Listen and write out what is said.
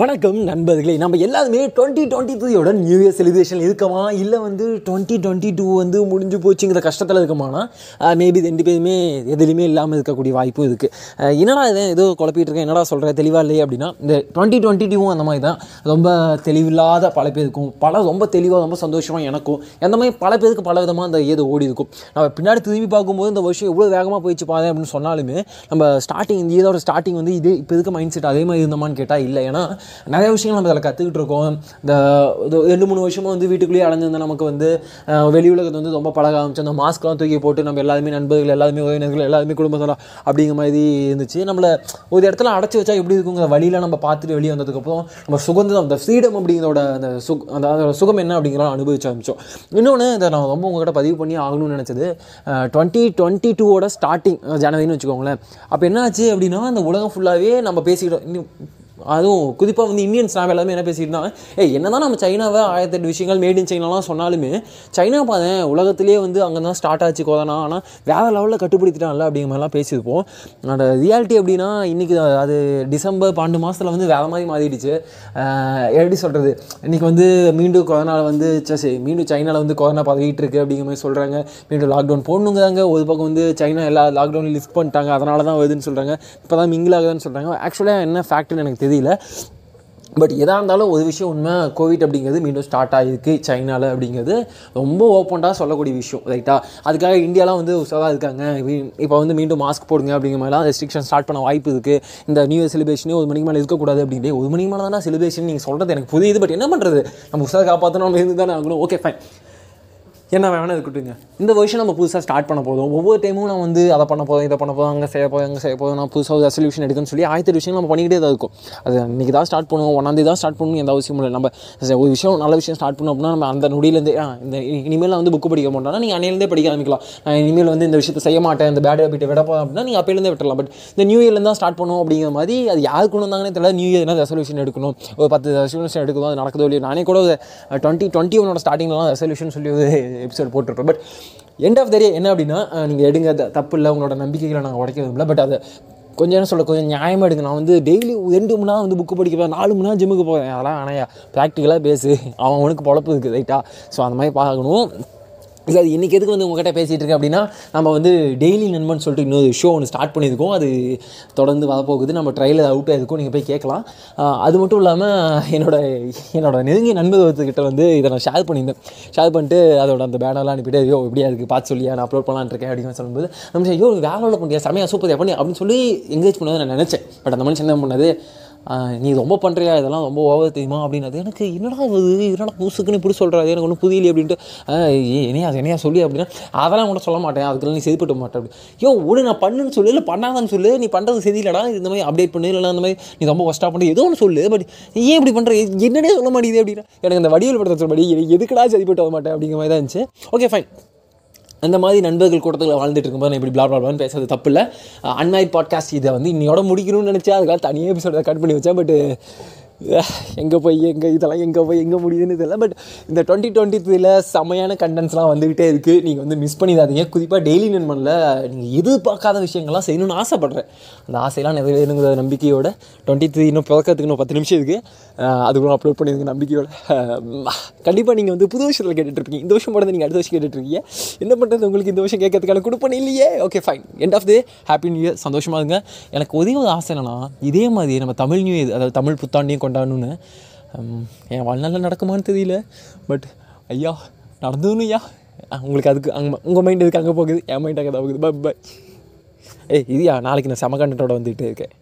வணக்கம் நண்பர்களே நம்ம எல்லாருமே டுவெண்ட்டி டுவெண்ட்டி த்ரீயோட நியூ இயர் செலிப்ரேஷன் இருக்கமா இல்லை வந்து டுவெண்ட்டி டுவெண்ட்டி டூ வந்து முடிஞ்சு போச்சுங்கிற கஷ்டத்தில் இருக்கமானா? மேபி ரெண்டு பேருமே எதுலையுமே இல்லாமல் இருக்கக்கூடிய வாய்ப்பும் இருக்குது என்னடா இதை? ஏதோ குழப்பிட்டு இருக்கேன். என்னடா சொல்கிறேன் தெளிவாக இல்லையே அப்படின்னா இந்த டுவெண்ட்டி டுவெண்ட்டி டூவும் அந்த மாதிரி தான். ரொம்ப தெளிவில்லாத பல பேருக்கும் பல ரொம்ப தெளிவாக ரொம்ப சந்தோஷமாக எனக்கும் அந்த மாதிரி பல பேருக்கு பல விதமாக அந்த ஏதோ ஓடி இருக்கும். நம்ம பின்னாடி திரும்பி பார்க்கும்போது இந்த வருஷம் எவ்வளோ வேகமாக போயிடுச்சு பாரு அப்படின்னு சொன்னாலுமே நம்ம ஸ்டார்டிங் இந்த இதோட ஸ்டார்டிங் வந்து இது இப்போ இருக்க மைண்ட் செட் அதே மாதிரி இருந்தோமான்னு கேட்டால் இல்லை. ஏன்னா நிறைய விஷயங்கள் நம்ம அதில் கற்றுக்கிட்டு இருக்கோம். இந்த ரெண்டு மூணு வருஷமும் வந்து வீட்டுக்குள்ளேயே அடைஞ்சிருந்தா நமக்கு வந்து வெளி உலகத்தை வந்து ரொம்ப பழக ஆரம்பிச்சு அந்த மாஸ்க்லாம் தூக்கி போட்டு நம்ம எல்லாருமே நண்பர்கள் எல்லாருமே உறவினர்கள் எல்லாருமே குடும்பத்தோட அப்படிங்கிற மாதிரி இருந்துச்சு. நம்மளை ஒரு இடத்துல அடைச்சி வச்சா எப்படி இருக்குங்கிற வழியில் நம்ம பார்த்துட்டு வெளியே வந்ததுக்கப்புறம் நம்ம சுகந்தம் அந்த ஃப்ரீடம் அப்படிங்கிறோட அந்த சுக் அந்த அதோட சுகம் என்ன அப்படிங்கிறத அனுபவிச்சு ஆரம்பிச்சோம். இன்னொன்று இதை நான் ரொம்ப உங்கள்கிட்ட பதிவு பண்ணி ஆகணும்னு நினச்சது டுவெண்ட்டி டுவெண்ட்டி டூவோட ஸ்டார்டிங் ஜனவரின்னு வச்சுக்கோங்களேன். அப்போ என்னாச்சு அப்படின்னா அந்த உலகம் ஃபுல்லாகவே நம்ம பேசிக்கிட்டோம். இன்னும் அதுவும் குறிப்பாக வந்து இந்தியன்ஸ் நாம் எல்லாமே என்ன பேசிக்கிட்டோம்னா ஏ என்ன தான் நம்ம சைனாவை ஆயிரத்தெட்டு விஷயங்கள் மேட் இன் சைனாலாம் சொன்னாலுமே சைனா பாதேன் உலகத்திலே வந்து அங்கே தான் ஸ்டார்ட் ஆச்சு கோதனா. ஆனால் வேறு லெவலில் கட்டுப்படுத்திட்டான்ல அப்படிங்கிற மாதிரிலாம் பேசியிருப்போம். அந்த ரியாலிட்டி அப்படின்னா இன்றைக்கி அது டிசம்பர் பன்னெண்டு மாதத்தில் வந்து வேறு மாதிரி மாறிடுச்சு. எப்படி சொல்கிறது இன்றைக்கி வந்து மீண்டும் கொரோனாவில் வந்து சரி மீண்டும் சைனாவில் வந்து கொரோனா பதவிட்டு இருக்கு அப்படிங்கிற மாதிரி சொல்கிறாங்க மீண்டும் லாக்டவுன் போடணுங்கிறாங்க. ஒரு பக்கம் வந்து சைனா எல்லா லாக்டவுன் லிஃப்ட் பண்ணிட்டாங்க. அதனால தான் வருதுன்னு சொல்கிறாங்க இப்போ தான் மிங்கிள் ஆகுதுன்னு சொல்கிறாங்க ஆக்சுவலாக என்ன ஃபேக்ட்னு எனக்கு தெரியல பட் எதாக இருந்தாலும் ஒரு விஷயம் உண்மை கோவிட் அப்படிங்கிறது மீண்டும் ஸ்டார்ட் ஆகிருக்கு சைனாவில் அப்படிங்கிறது ரொம்ப ஓப்பனாக சொல்லக்கூடிய விஷயம் ரைட்டா அதுக்காக இந்தியாலாம் வந்து உஷாவாக இருக்காங்க. இப்போ வந்து மீண்டும் மாஸ்க் போடுங்க அப்படிங்கிற மாதிரிலாம் ரெஸ்ட்ரிக்ஷன் ஸ்டார்ட் பண்ண வாய்ப்பு இருக்குது இந்த நியூ இயர் செலிப்ரேஷனே ஒரு மணிக்கு மேலே இருக்கக்கூடாது அப்படின்ட்டு ஒரு மணிக்கு மேலே தானே செலிப்ரேஷன் நீங்கள் சொல்கிறது எனக்கு புரியுது. பட் என்ன பண்ணுறது நம்ம உஷாக காப்பாற்றணும் நம்ம இருந்து தானே ஆகணும். ஓகே ஃபைன் என்ன வேணால் இருக்கட்டுங்க இந்த வருஷம் நம்ம புதுசாக ஸ்டார்ட் பண்ண போதும் ஒவ்வொரு டைமும் நான் வந்து அதை பண்ண போதும் இதை பண்ண போதும் அங்கே செய்ய போதும் அங்கே செய்ய போதும் நான் புதுசாக ஒரு ரெசல்யூஷன் எடுக்கணும்னு சொல்லி ஆயிரத்தி விஷயம் நம்ம பண்ணிக்கிட்டே தான் இருக்கும். அது இன்றைக்கி தான் ஸ்டார்ட் பண்ணுவோம். ஒன்றாந்தே தான் ஸ்டார்ட் பண்ணணும் எந்த அவசியம் இல்லை. நம்ம ஒரு விஷயம் நல்ல விஷயம் ஸ்டார்ட் பண்ணோம் அப்படின்னா நம்ம அந்த நொடியிலேருந்து இந்த இனிமேல் நான் வந்து புக்கு படிக்க மாட்டோம்னா நீங்கள் அன்னையிலேருந்தே படிக்க ஆரம்பிக்கலாம். நான் இனிமேல் வந்து இந்த விஷயத்தை செய்ய மாட்டேன். இந்த பேட் ஹேபிட்டை விட போதும் அப்படின்னா நீங்கள் அப்போலேருந்தே விட்டுறலாம். பட் இந்த நியூ இயர்லேருந்து தான் ஸ்டார்ட் பண்ணுவோம் அப்படிங்கிற மாதிரி அது யார் கொண்டு வந்தாங்கன்னே தெரியல. நியூ இயர்னா ரெசல்யூஷன் எடுக்கணும். ஒரு பத்து ரெசல்யூஷன் எடுக்கணும். அது நடக்குதோ இல்லையோ நானே கூட டுவெண்ட்டி டுவெண்ட்டி ஒன்னோட ஸ்டார்டிங்லாம் ரெசல்யூஷன் சொல்லி எபிசோட் போட்டிருப்பேன் but end of the day என்ன அப்படின்னா நீங்கள் எடுங்க த- தப்பு இல்லை உங்களோட நம்பிக்கைகளை நாங்கள் உடைக்க விரும்பல பட் அதை கொஞ்சம் என்ன சொல்ல கொஞ்சம் நியாயமாக எடுங்க. நான் வந்து டெய்லி ரெண்டு மணி நேரம் வந்து புக்கு படிக்கிறேன் நாலு மணி நேரம் ஜிம்முக்கு போகிறேன் அதெல்லாம் ஆனால் ப்ராக்டிக்கலாக பேசு. அவன் அவனுக்கு பொழப்பு இருக்குது ரைட்டா ஸோ அந்த மாதிரி பார்க்கணும். இல்லை அது இன்றைக்கி எதுக்கு வந்து உங்ககிட்ட பேசிகிட்டு இருக்கேன் அப்படின்னா நம்ம வந்து டெய்லி நண்பன் சொல்லிட்டு இன்னொரு ஷோ ஒன்று ஸ்டார்ட் பண்ணியிருக்கோம். அது தொடர்ந்து வரப்போகுது. நம்ம ட்ரைலர் அவுட் ஆகிருக்கும் நீங்கள் போய் கேட்கலாம். அது மட்டும் இல்லாமல் என்னோட என்னோட நெருங்கிய நண்பர்கிட்ட வந்து இதை நான் ஷேர் பண்ணியிருந்தேன். ஷேர் பண்ணிட்டு அதோட அந்த பேனர்லாம் அனுப்பிட்டு ஐயோ எப்படியா இருக்குது பார்த்து சொல்லியா நான் அப்லோட் பண்ணலான்னு இருக்கேன் அப்படின்னு சொல்லும்போது நம்ம ஐயோ வேலை உள்ள பண்ணியா செமையா சூப்பர் பண்ணி அப்படின்னு சொல்லி என்கரேஜ் பண்ணதை நான் நினச்சேன். பட் அந்த மனுஷன் என்ன பண்ணது நீ ரொம்ப பண்ணுறியா இதெல்லாம் ரொம்ப ஓவர் தெரியுமா? அப்படின்னது எனக்கு என்னடா இது? என்னடா புதுசுக்குன்னு இப்படி சொல்கிறாரு எனக்கு ஒன்றும் புதியலி அப்படின்ட்டு என்னையா என்னையா சொல்லி அப்படின்னா அதெல்லாம் கூட சொல்ல மாட்டேன். அதுக்கெல்லாம் நீ செதுப்பட்ட மாட்டேன் அப்படி. யோ ஒன்று நான் பண்ணுன்னு சொல்லு இல்லை பண்ணாதான்னு சொல்லு. நீ பண்ணுறது சரியில்லடா. இந்த மாதிரி அப்டேட் பண்ணு இல்லைனா அந்த மாதிரி நீ ரொம்ப ஒஸ்ட்டாக பண்ணு. ஏதோ ஒன்று சொல்லு பட் ஏன் இப்படி பண்ணுற என்னடே சொல்ல மாட்டேங்குது அப்படின்னா. எனக்கு அந்த வடிவில் படத்தை சொல்லி எதுக்கடா சரிப்பட்டு வர மாட்டேன் அப்படிங்கிற மாதிரி தான் இருந்துச்சு. ஓகே ஃபைன் அந்த மாதிரி நண்பர்கள் கூட்டத்தில் வாழ்ந்துட்டு இருக்கும்போது நான் இப்படி பிளா பிளான்னு பேசுறது தப்பு இல்லை அன்மைட் பாட்காஸ்ட் இதை வந்து இன்னையோட முடிக்கணும்னு நினச்சா அதுக்காக தனியாக எபிசோட கட் பண்ணி வச்சேன். பட் எங்கே போய் எங்கே இதெல்லாம் எங்கே போய் எங்கே முடியுதுன்னு தெரியல. பட் இந்த டுவெண்ட்டி டுவெண்ட்டி த்ரீல செமையான கண்டென்ட்ஸ்லாம் வந்துக்கிட்டே இருக்குது நீங்கள் வந்து மிஸ் பண்ணிடாதீங்க. குறிப்பாக டெய்லி நண்பனில் நீங்கள் எதிர்பார்க்காத விஷயங்கள்லாம் செய்யணும்னு ஆசைப்பட்றேன். அந்த ஆசையெல்லாம் நிறைவேறுங்கிற நம்பிக்கையோட. டுவெண்ட்டி த்ரீ இன்னும் பிறக்கிறதுக்கு இன்னும் பத்து நிமிஷம் இருக்குது அதுக்குள்ள அப்லோட் பண்ணியிருக்க நம்பிக்கையோட. கண்டிப்பாக நீங்கள் வந்து புது வருஷத்தில் கேட்டுட்ருக்கீங்க இந்த வருஷம் போட நீங்கள் அடுத்த வருஷம் கேட்டுட்ருக்கீங்க என்ன பண்ணுறது உங்களுக்கு இந்த வருஷம் கேட்கறதுக்கான கொடுப்பன இல்லையே. Okay fine end of the happy new year சந்தோஷமாக இருங்க. எனக்கு ஒரே ஒரு ஆசை என்னன்னா இதே மாதிரி நம்ம தமிழ் நியூ இயர் அதாவது தமிழ் புத்தாண்டையும் கொண்டாடணும்னு. என் வாழ்நாளில் நடக்குமான்னு தெரியல. பட் ஐயா நடந்ததுன்னு ஐயா. உங்களுக்கு அதுக்கு அங்கே உங்கள் மைண்ட் இதுக்கு அங்கே போகுது? என் மைண்ட் அங்கே தான் போகுது. பை பை ஏய் இதுயா நாளைக்கு நான் செம கண்டென்ட்டோட வந்துகிட்டே இருக்கேன்.